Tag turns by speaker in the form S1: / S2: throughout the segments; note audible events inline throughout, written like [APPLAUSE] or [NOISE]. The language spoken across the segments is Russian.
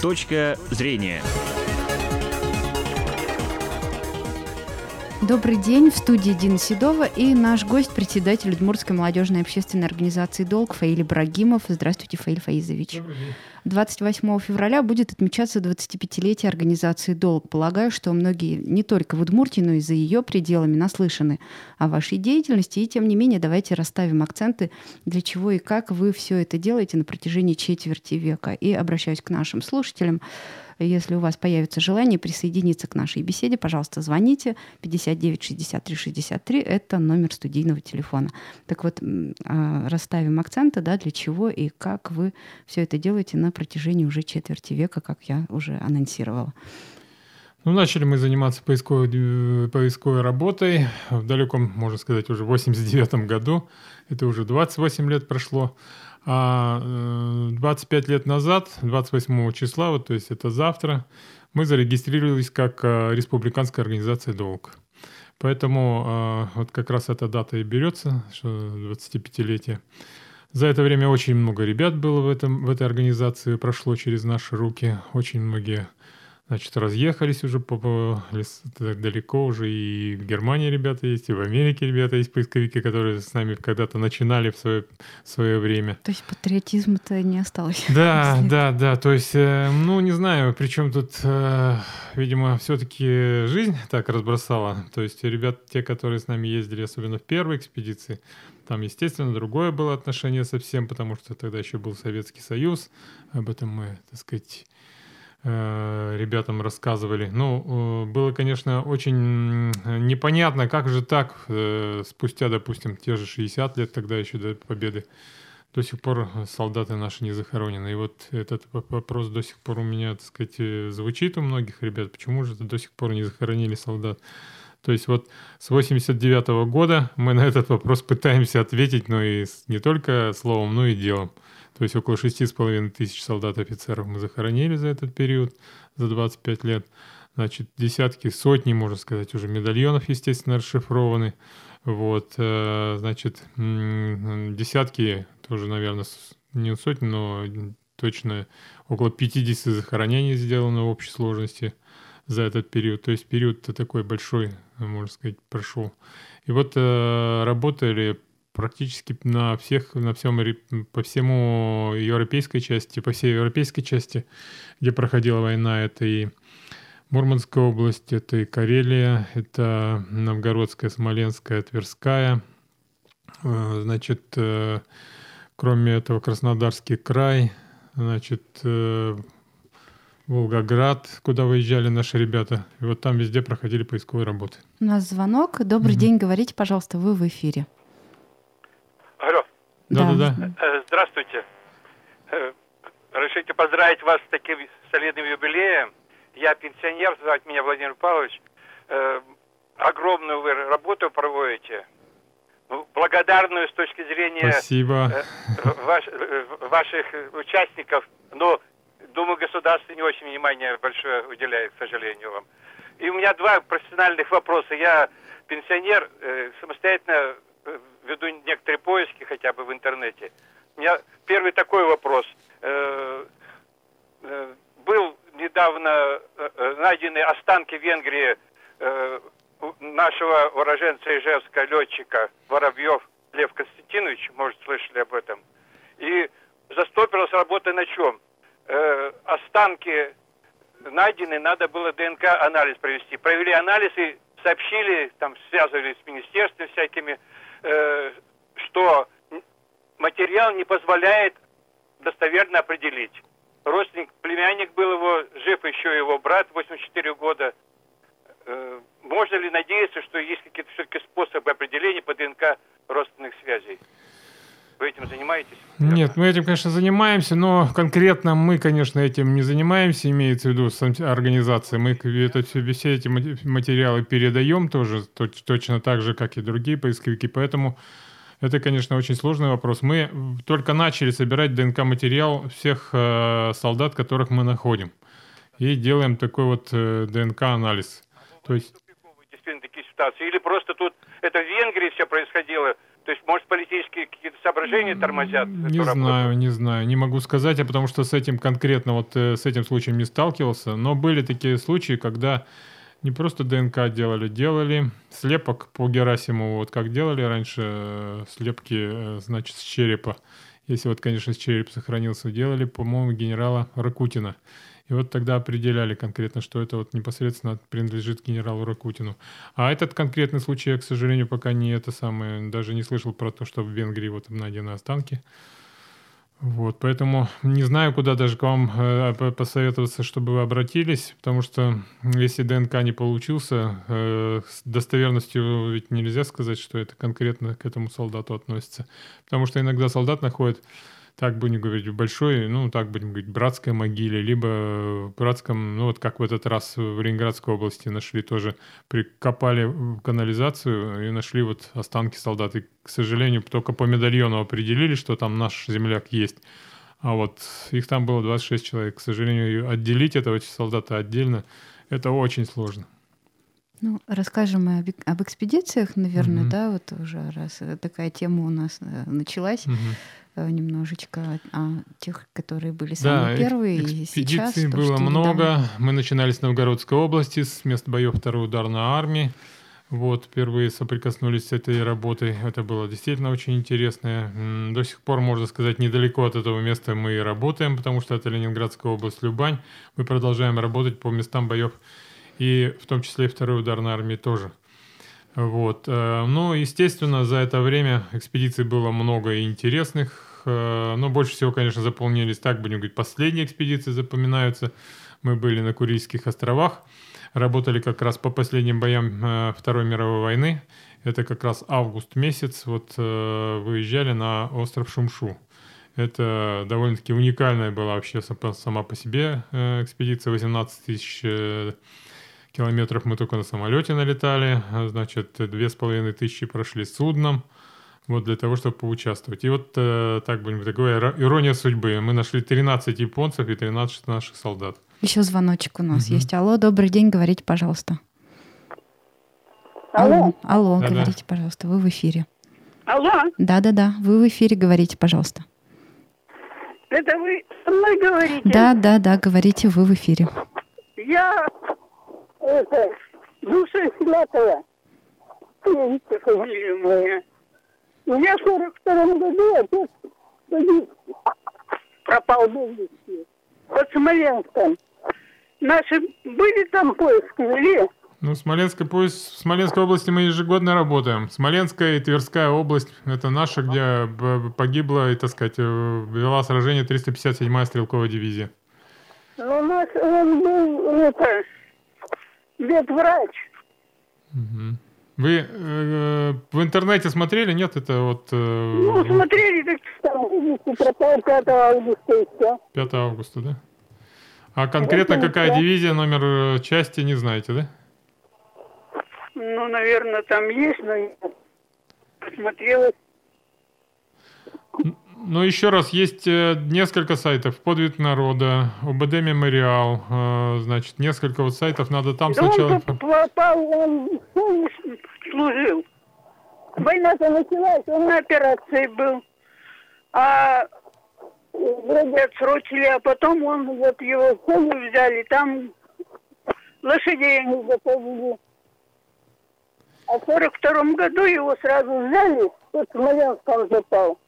S1: Точка зрения.
S2: Добрый день. В студии Дина Седова и наш гость, председатель Удмуртской молодежной общественной организации «Долг» Фаиль Ибрагимов. Здравствуйте, Фаиль Фаизович. 28 февраля будет отмечаться 25-летие организации «Долг». Полагаю, что многие не только в Удмуртии, но и за ее пределами наслышаны о вашей деятельности. И тем не менее, давайте расставим акценты, для чего и как вы все это делаете на протяжении четверти века. И обращаюсь к нашим слушателям. Если у вас появится желание присоединиться к нашей беседе, пожалуйста, звоните 59 63 63. Это номер студийного телефона. Так вот, а, расставим акценты, да, для чего и как вы все это делаете на протяжении уже четверти века, как я уже анонсировала.
S3: Ну, начали мы заниматься поисковой, э, поисковой работой в далеком, можно сказать, уже 89 году. Это уже 28 лет прошло. А 25 э, лет назад, 28 числа, вот, то есть это завтра, мы зарегистрировались как э, республиканская организация «Долг». Поэтому э, вот как раз эта дата и берется, что 25-летие. За это время очень много ребят было в, этом, в этой организации, прошло через наши руки. Очень многие Значит, разъехались уже по, по лес, так далеко уже, и в Германии ребята есть, и в Америке ребята есть поисковики, которые с нами когда-то начинали в свое, в свое время.
S2: То есть патриотизма-то не осталось? [LAUGHS]
S3: Да, да, да, то есть, э, ну, не знаю, причем тут, э, видимо, все-таки жизнь так разбросала. То есть ребят, те, которые с нами ездили, особенно в первой экспедиции, там, естественно, другое было отношение совсем, потому что тогда еще был Советский Союз, об этом мы, так сказать, ребятам рассказывали. Ну, э, было, конечно, очень непонятно, как же так, э, спустя, допустим, те же 60 лет тогда еще до победы, до сих пор солдаты наши не захоронены. И вот этот вопрос до сих пор у меня, так сказать, звучит у многих ребят, почему же до сих пор не захоронили солдат. То есть вот с 89 -го года мы на этот вопрос пытаемся ответить, но и не только словом, но и делом. То есть около шести с половиной тысяч солдат-офицеров мы захоронили за этот период, за 25 лет. Значит, десятки, сотни, можно сказать, уже медальонов, естественно, расшифрованы. Вот, э, значит, десятки, тоже, наверное, не сотни, но точно около 50 захоронений сделано в общей сложности за этот период. То есть период-то такой большой, можно сказать, прошел. И вот э, работали практически на всех, на всем, по всему европейской части, по всей европейской части, где проходила война, это и Мурманская область, это и Карелия, это Новгородская, Смоленская, Тверская, э, значит, э, кроме этого Краснодарский край, значит, э, Волгоград, куда выезжали наши ребята. И вот там везде проходили поисковые работы.
S2: У нас звонок. Добрый mm-hmm. день, говорите, пожалуйста, вы в эфире.
S3: Да, да, да.
S4: Э, здравствуйте. Э, разрешите поздравить вас с таким солидным юбилеем. Я пенсионер, звать меня Владимир Павлович. Э, огромную вы работу проводите. Ну, благодарную с точки зрения
S3: Спасибо.
S4: Ваш, ваших участников. Но, думаю, государство не очень внимание большое уделяет, к сожалению, вам. И у меня два профессиональных вопроса. Я пенсионер, самостоятельно веду некоторые поиски хотя бы в интернете. У меня первый такой вопрос. Э, э, был недавно э, найдены останки в Венгрии нашего уроженца Ижевска, летчика Воробьев Лев Константинович, может, слышали об этом. И застопилась работа на чем? останки найдены, надо было ДНК-анализ провести. Провели анализ и сообщили, там связывались с министерством всякими, Э, что материал не позволяет достоверно определить. Родственник, племянник был его, жив еще его брат, 84 года. Э, можно ли надеяться, что есть какие-то все-таки способы определения по ДНК родственных связей? Вы этим занимаетесь?
S3: Нет, мы этим, конечно, занимаемся, но конкретно мы, конечно, этим не занимаемся, имеется в виду организация. Мы это все, все эти материалы передаем тоже точно так же, как и другие поисковики, поэтому это, конечно, очень сложный вопрос. Мы только начали собирать ДНК-материал всех э, солдат, которых мы находим. И делаем такой вот э, ДНК-анализ.
S4: То есть... Или просто тут это в Венгрии все происходило, То есть, может, политические какие-то соображения тормозят?
S3: Не знаю, работу? не знаю, не могу сказать, а потому что с этим конкретно, вот э, с этим случаем не сталкивался, но были такие случаи, когда не просто ДНК делали, делали слепок по Герасимову, вот как делали раньше э, слепки, э, значит, с черепа. Если вот, конечно, череп сохранился, делали, по-моему, генерала Ракутина. И вот тогда определяли конкретно, что это вот непосредственно принадлежит генералу Ракутину. А этот конкретный случай я, к сожалению, пока не это самое, даже не слышал про то, что в Венгрии вот найдены останки. Вот, поэтому не знаю, куда даже к вам э, посоветоваться, чтобы вы обратились, потому что если ДНК не получился, э, с достоверностью ведь нельзя сказать, что это конкретно к этому солдату относится. Потому что иногда солдат находит так будем говорить, в большой, ну, так будем говорить, братской могиле, либо в братском, ну, вот как в этот раз в Ленинградской области нашли тоже, прикопали канализацию и нашли вот останки солдат. И, к сожалению, только по медальону определили, что там наш земляк есть. А вот их там было 26 человек. К сожалению, отделить этого солдата отдельно, это очень сложно.
S2: Ну, расскажем мы об, об экспедициях, наверное, угу. да, вот уже раз такая тема у нас э, началась. Угу немножечко о тех, которые были самые да, первые.
S3: Экспедиций и сейчас, было то, много. Недавно... Мы начинали с Новгородской области, с мест боев второй ударной армии. Вот, впервые соприкоснулись с этой работой. Это было действительно очень интересно. До сих пор, можно сказать, недалеко от этого места мы и работаем, потому что это Ленинградская область, Любань. Мы продолжаем работать по местам боев и в том числе и второй ударной армии тоже. Вот. Э, ну, естественно, за это время экспедиций было много интересных, э, но больше всего, конечно, заполнились, так будем говорить, последние экспедиции запоминаются. Мы были на Курильских островах, работали как раз по последним боям э, Второй мировой войны. Это как раз август месяц, вот выезжали на остров Шумшу. Это довольно-таки уникальная была вообще сама по себе экспедиция, 18 тысяч километров мы только на самолете налетали, а, значит, две с половиной тысячи прошли судном, вот для того, чтобы поучаствовать. И вот э, так будем такая ирония судьбы. Мы нашли 13 японцев и 13 наших солдат.
S2: Еще звоночек у нас угу. есть. Алло, добрый день, говорите, пожалуйста.
S1: Алло.
S2: Алло, да, говорите, да. пожалуйста, вы в эфире.
S1: Алло.
S2: Да-да-да, вы в эфире, говорите, пожалуйста.
S1: Это вы со мной говорите?
S2: Да-да-да, говорите, вы в эфире.
S1: Я это, душа Филатова. Видите, фамилия моя. У меня в 42 году отец погиб, пропал без вести. Под Смоленском. Наши были там поиски, вели?
S3: Ну, Смоленская поиск, в Смоленской области мы ежегодно работаем. Смоленская и Тверская область – это наша, где погибла, и, так сказать, э, вела сражение 357-я стрелковая дивизия.
S1: Ну, у нас он был, это, ветврач.
S3: Угу. Вы э, в интернете смотрели, нет? Это вот... Э,
S1: ну, смотрели, так там, пропал 5 августа и все.
S3: 5 августа, да? А конкретно вот, какая да. дивизия, номер э, части, не знаете, да?
S1: Ну, наверное, там есть, но я смотрела.
S3: Ну, еще раз, есть э, несколько сайтов. Подвиг народа, ОБД Мемориал, э, значит, несколько вот сайтов. Надо там сначала...
S1: он попал, он служил. Война-то началась, он на операции был. А вроде отсрочили, а потом он, вот его в взяли, там лошадей они готовили. А в сорок втором году его сразу взяли, вот Смоленск он запал.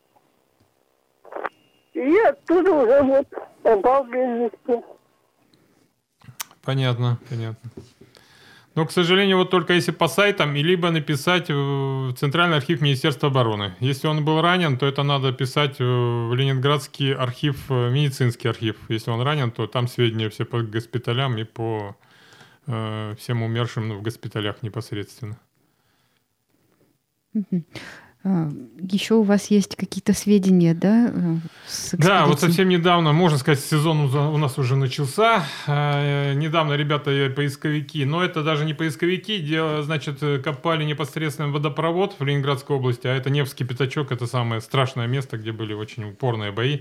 S1: И оттуда уже вот попал без вести.
S3: Понятно, понятно. Но, к сожалению, вот только если по сайтам, и либо написать в Центральный архив Министерства обороны. Если он был ранен, то это надо писать в Ленинградский архив, э, медицинский архив. Если он ранен, то там сведения все по госпиталям и по э, всем умершим ну, в госпиталях непосредственно.
S2: А, Еще у вас есть какие-то сведения, да? Э,
S3: да, вот совсем недавно, можно сказать, сезон у нас уже начался. А, недавно ребята э, поисковики, но это даже не поисковики, дело, значит, копали непосредственно водопровод в Ленинградской области, а это Невский пятачок, это самое страшное место, где были очень упорные бои.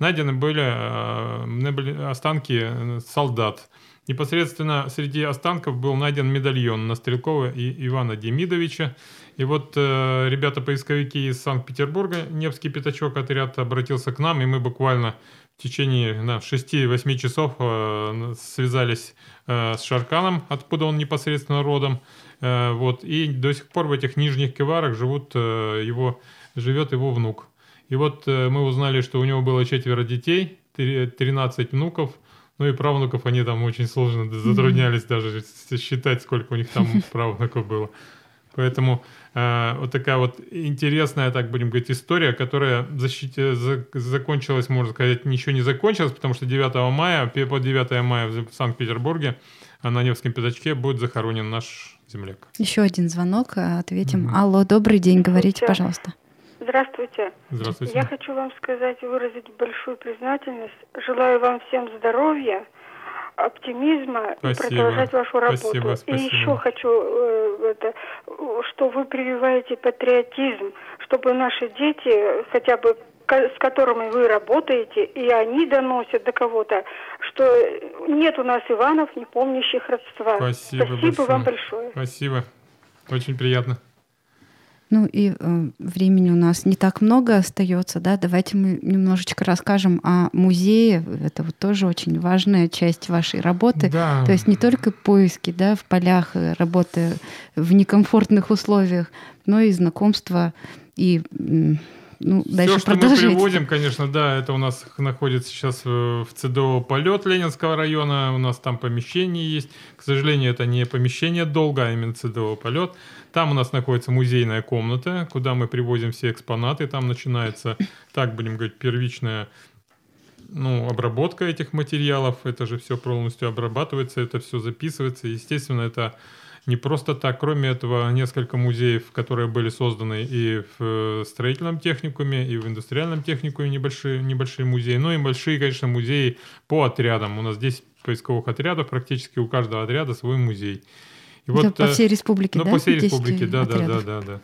S3: Найдены были, были останки солдат. непосредственно среди останков был найден медальон на Стрелкова и Ивана Демидовича. И вот э, ребята-поисковики из Санкт-Петербурга, Невский пятачок отряд обратился к нам, и мы буквально в течение да, 6-8 часов э, связались э, с Шарканом, откуда он непосредственно родом. Э, вот, и до сих пор в этих нижних киварах живут, э, его, живет его внук. И вот э, мы узнали, что у него было четверо детей, 13 внуков, ну и правнуков они там очень сложно затруднялись даже считать, сколько у них там [LAUGHS] правнуков было. Поэтому э, вот такая вот интересная, так будем говорить, история, которая защите, за, закончилась, можно сказать, ничего не закончилась, потому что 9 мая, по 9 мая в Санкт-Петербурге на Невском пятачке будет захоронен наш земляк.
S2: Еще один звонок, э, ответим. Угу. Алло, добрый день, говорите, пожалуйста.
S1: Здравствуйте.
S3: Здравствуйте.
S1: Я хочу вам сказать, выразить большую признательность. Желаю вам всем здоровья, оптимизма спасибо. и продолжать вашу работу.
S3: Спасибо, спасибо.
S1: И еще хочу, э, это, что вы прививаете патриотизм, чтобы наши дети хотя бы с которыми вы работаете, и они доносят до кого-то, что нет у нас Иванов, не помнящих родства.
S3: Спасибо,
S1: Спасибо
S3: большое.
S1: вам большое.
S3: Спасибо. Очень приятно.
S2: Ну и э, времени у нас не так много остается, да. Давайте мы немножечко расскажем о музее. Это вот тоже очень важная часть вашей работы.
S3: Да.
S2: То есть не только поиски, да, в полях, э, работы в некомфортных условиях, но и знакомство и ну,
S3: Все, что мы приводим, конечно, да, это у нас находится сейчас в ЦДО «Полет» Ленинского района, у нас там помещение есть. К сожалению, это не помещение долго, а именно ЦДО «Полет». Там у нас находится музейная комната, куда мы привозим все экспонаты. Там начинается, так будем говорить, первичная ну, обработка этих материалов. Это же все полностью обрабатывается, это все записывается. Естественно, это не просто так. Кроме этого, несколько музеев, которые были созданы и в строительном техникуме, и в индустриальном техникуме небольшие, небольшие музеи. Ну и большие, конечно, музеи по отрядам. У нас 10 поисковых отрядов, практически у каждого отряда свой музей.
S2: И Это вот, по всей республике,
S3: ну,
S2: да?
S3: по всей республике, да, да, да, да, да.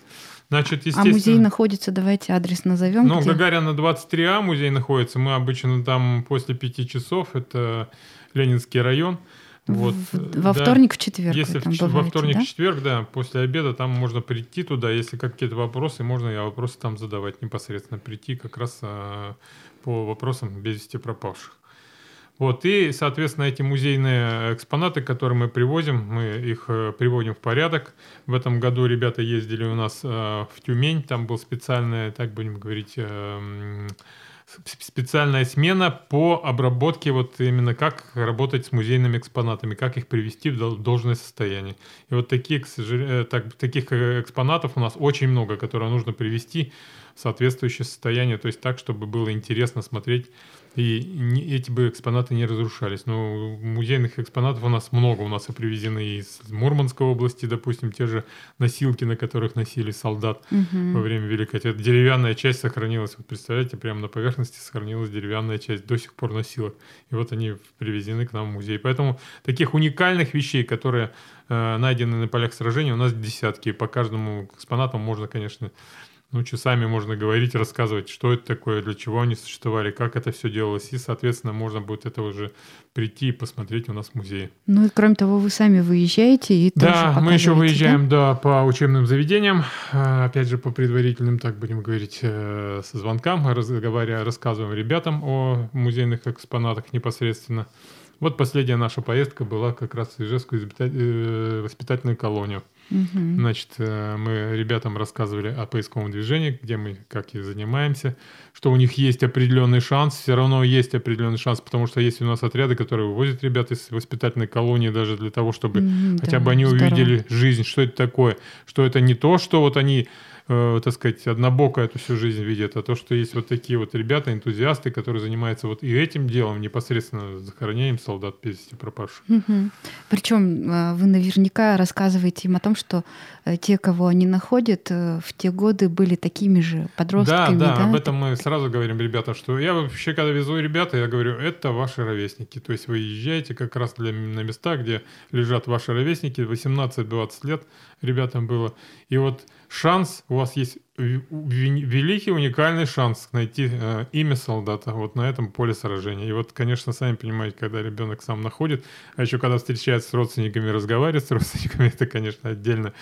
S2: Значит, естественно... А музей находится, давайте адрес назовем.
S3: Ну, где? Гагарина 23А музей находится. Мы обычно там после пяти часов, это Ленинский район.
S2: Вот, во да. вторник, в четверг.
S3: Если в,
S2: бываете,
S3: во вторник,
S2: да?
S3: в четверг, да, после обеда там можно прийти туда. Если какие-то вопросы, можно я вопросы там задавать непосредственно. Прийти как раз а, по вопросам без вести пропавших. Вот, и, соответственно, эти музейные экспонаты, которые мы привозим, мы их э, приводим в порядок. В этом году ребята ездили у нас э, в Тюмень, там был специальный, так будем говорить, э, специальная смена по обработке вот именно как работать с музейными экспонатами, как их привести в должное состояние. И вот такие, к сожалению, так, таких экспонатов у нас очень много, которые нужно привести в соответствующее состояние, то есть так, чтобы было интересно смотреть и не, эти бы экспонаты не разрушались. Но музейных экспонатов у нас много. У нас и привезены из Мурманской области, допустим, те же носилки, на которых носили солдат угу. во время Великой Отечественной. Деревянная часть сохранилась. Вот представляете, прямо на поверхности сохранилась деревянная часть до сих пор носилок. И вот они привезены к нам в музей. Поэтому таких уникальных вещей, которые э, найдены на полях сражений, у нас десятки. По каждому экспонату можно, конечно, ну, часами можно говорить, рассказывать, что это такое, для чего они существовали, как это все делалось. И, соответственно, можно будет это уже прийти и посмотреть у нас в музее.
S2: Ну и кроме того, вы сами выезжаете и
S3: Да, мы еще выезжаем, да? да, по учебным заведениям. А, опять же, по предварительным, так будем говорить, э, со звонкам, разговаривая, рассказываем ребятам о музейных экспонатах непосредственно. Вот последняя наша поездка была как раз в Ижевскую э, воспитательную колонию. Угу. Значит, э, мы ребятам рассказывали о поисковом движении, где мы как и занимаемся, что у них есть определенный шанс, все равно есть определенный шанс, потому что есть у нас отряды, которые вывозят ребят из воспитательной колонии даже для того, чтобы mm, хотя да, бы они здорово. увидели жизнь, что это такое, что это не то, что вот они э, так сказать, однобоко эту всю жизнь видят, а то, что есть вот такие вот ребята, энтузиасты, которые занимаются вот и этим делом, непосредственно захоронением солдат без пропавших.
S2: Угу. Причем э, вы наверняка рассказываете им о том, что э, те, кого они находят, э, в те годы были такими же подростками.
S3: Да, да,
S2: да?
S3: об этом мы сразу говорим ребятам, что я вообще, когда везу ребята, я говорю, это ваши ровесники. То есть вы езжаете как раз для, на места, где лежат ваши ровесники, 18-20 лет ребятам было. И вот шанс, вот вас есть великий уникальный шанс найти э, имя солдата вот на этом поле сражения. И вот, конечно, сами понимаете, когда ребенок сам находит, а еще когда встречается с родственниками, разговаривает с [LAUGHS] родственниками, это, конечно, отдельно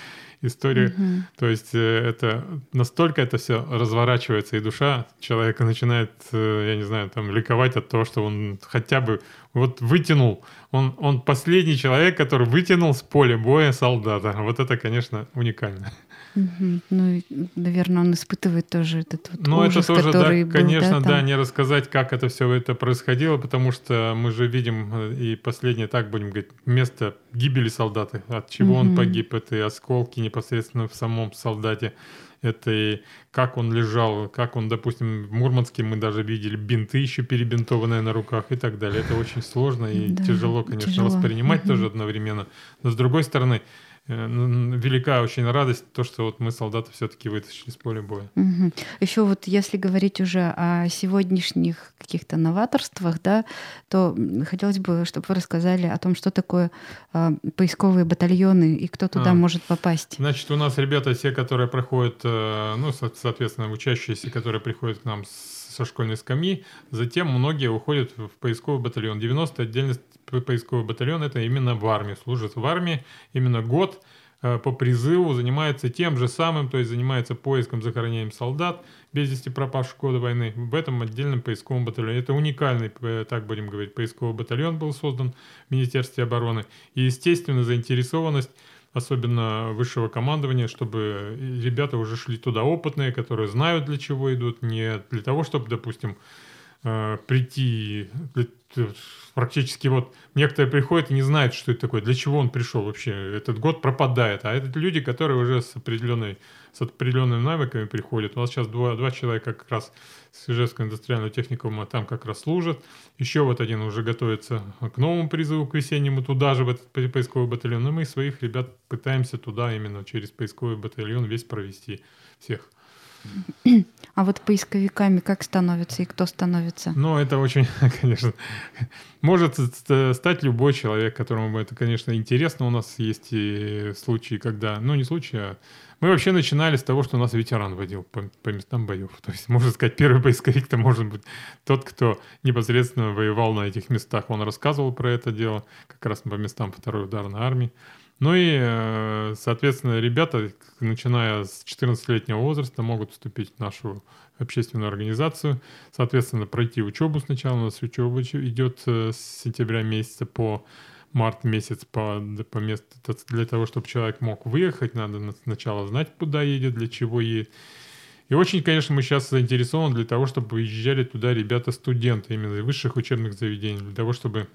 S3: история. Mm-hmm. То есть э, это настолько это все разворачивается, и душа человека начинает, э, я не знаю, там ликовать от того, что он хотя бы вот вытянул. Он, он последний человек, который вытянул с поля боя солдата. Вот это, конечно, уникально.
S2: Угу. Ну, наверное, он испытывает тоже этот вот
S3: Ну,
S2: это
S3: тоже,
S2: который
S3: да,
S2: был,
S3: конечно,
S2: да,
S3: да, не рассказать, как это все это происходило, потому что мы же видим, э, и последнее, так будем говорить, место гибели солдата, от чего угу. он погиб, это и осколки непосредственно в самом солдате, это и как он лежал, как он, допустим, в Мурманске мы даже видели бинты еще перебинтованные на руках и так далее. Это очень сложно и да, тяжело, конечно, тяжело. воспринимать угу. тоже одновременно. Но с другой стороны, велика очень радость, то, что вот мы солдаты все-таки вытащили с поля боя.
S2: Угу. Еще вот если говорить уже о сегодняшних каких-то новаторствах, да, то хотелось бы, чтобы вы рассказали о том, что такое э, поисковые батальоны и кто туда а, может попасть.
S3: Значит, у нас ребята все, которые проходят, э, ну, соответственно, учащиеся, которые приходят к нам со школьной скамьи, затем многие уходят в поисковый батальон. 90 отдельно поисковый батальон это именно в армии, служит в армии именно год э, по призыву занимается тем же самым, то есть занимается поиском, захоронением солдат без вести пропавших в годы войны в этом отдельном поисковом батальоне. Это уникальный, э, так будем говорить, поисковый батальон был создан в Министерстве обороны. И, естественно, заинтересованность особенно высшего командования, чтобы ребята уже шли туда опытные, которые знают, для чего идут, не для того, чтобы, допустим, э, прийти практически вот некоторые приходят и не знают, что это такое, для чего он пришел вообще. Этот год пропадает. А это люди, которые уже с определенной с определенными навыками приходят. У нас сейчас два, два человека как раз с Ижевского индустриального техникума там как раз служат. Еще вот один уже готовится к новому призыву, к весеннему, туда же, в этот поисковый батальон. Но мы своих ребят пытаемся туда именно через поисковый батальон весь провести всех.
S2: А вот поисковиками как становятся и кто становится?
S3: Ну, это очень, [LAUGHS] конечно, может стать любой человек, которому это, конечно, интересно. У нас есть и случаи, когда, ну, не случаи, а мы вообще начинали с того, что у нас ветеран водил по, по местам боев. То есть, можно сказать, первый поисковик-то может быть тот, кто непосредственно воевал на этих местах. Он рассказывал про это дело, как раз по местам второй ударной армии. Ну и, э, соответственно, ребята, начиная с 14-летнего возраста, могут вступить в нашу общественную организацию, соответственно, пройти учебу сначала. У нас учеба идет э, с сентября месяца по март месяц по, по месту. Для того, чтобы человек мог выехать, надо сначала знать, куда едет, для чего едет. И очень, конечно, мы сейчас заинтересованы для того, чтобы выезжали туда ребята-студенты именно из высших учебных заведений, для того, чтобы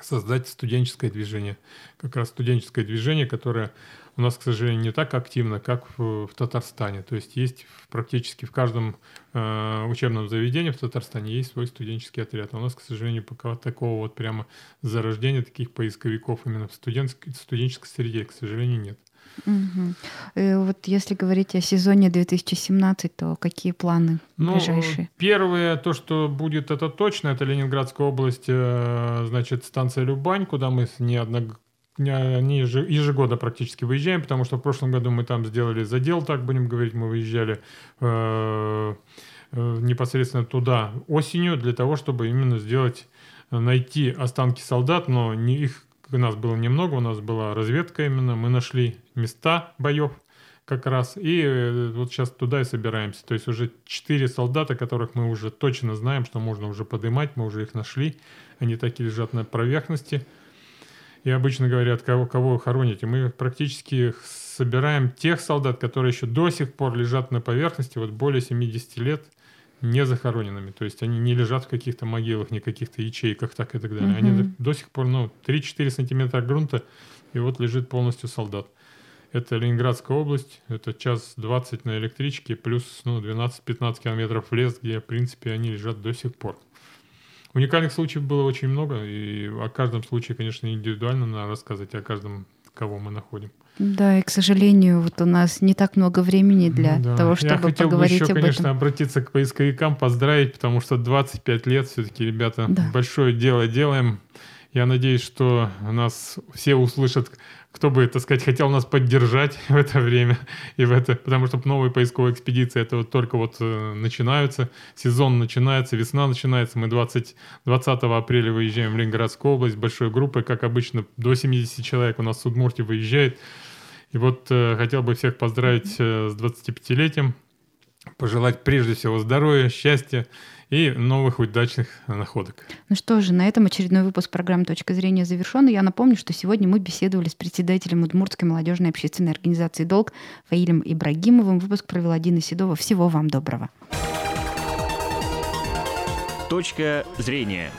S3: создать студенческое движение. Как раз студенческое движение, которое у нас, к сожалению, не так активно, как в, в Татарстане. То есть есть практически в каждом э, учебном заведении в Татарстане есть свой студенческий отряд. А у нас, к сожалению, пока такого вот прямо зарождения таких поисковиков именно в студенческой, студенческой среде, к сожалению, нет.
S2: Угу. Вот если говорить о сезоне 2017, то какие планы ну, ближайшие?
S3: Первое, то, что будет это точно, это Ленинградская область, э, значит, станция Любань, куда мы неоднократно не ежегодно практически выезжаем, потому что в прошлом году мы там сделали задел, так будем говорить, мы выезжали э, непосредственно туда осенью для того, чтобы именно сделать, найти останки солдат, но не их нас было немного, у нас была разведка именно, мы нашли места боев как раз, и э, вот сейчас туда и собираемся. То есть уже четыре солдата, которых мы уже точно знаем, что можно уже поднимать, мы уже их нашли, они такие лежат на поверхности. И обычно говорят, кого, кого хороните. Мы практически собираем тех солдат, которые еще до сих пор лежат на поверхности, вот более 70 лет – не захороненными. То есть они не лежат в каких-то могилах, не каких-то ячейках, так и так далее. Угу. Они до, до сих пор, ну, 3-4 сантиметра грунта, и вот лежит полностью солдат. Это Ленинградская область, это час 20 на электричке, плюс ну, 12-15 километров в лес, где, в принципе, они лежат до сих пор. Уникальных случаев было очень много, и о каждом случае, конечно, индивидуально надо рассказывать, о каждом, кого мы находим.
S2: Да, и, к сожалению, вот у нас не так много времени для да. того, чтобы Я
S3: хотел
S2: поговорить
S3: бы еще,
S2: об
S3: конечно,
S2: этом.
S3: обратиться к поисковикам, поздравить, потому что 25 лет все-таки, ребята, да. большое дело делаем. Я надеюсь, что нас все услышат, кто бы, так сказать, хотел нас поддержать [LAUGHS] в это время и в это, потому что новые поисковые экспедиции это вот только вот э, начинаются, сезон начинается, весна начинается. Мы 20, 20 апреля выезжаем в Ленинградскую область большой группой, как обычно, до 70 человек у нас с Удмуртии выезжает. И вот э, хотел бы всех поздравить э, с 25-летием, пожелать прежде всего здоровья, счастья и новых удачных находок.
S2: Ну что же, на этом очередной выпуск программы «Точка зрения» завершен. И я напомню, что сегодня мы беседовали с председателем Удмуртской молодежной общественной организации «Долг» Фаилем Ибрагимовым. Выпуск провела Дина Седова. Всего вам доброго.
S5: «Точка зрения».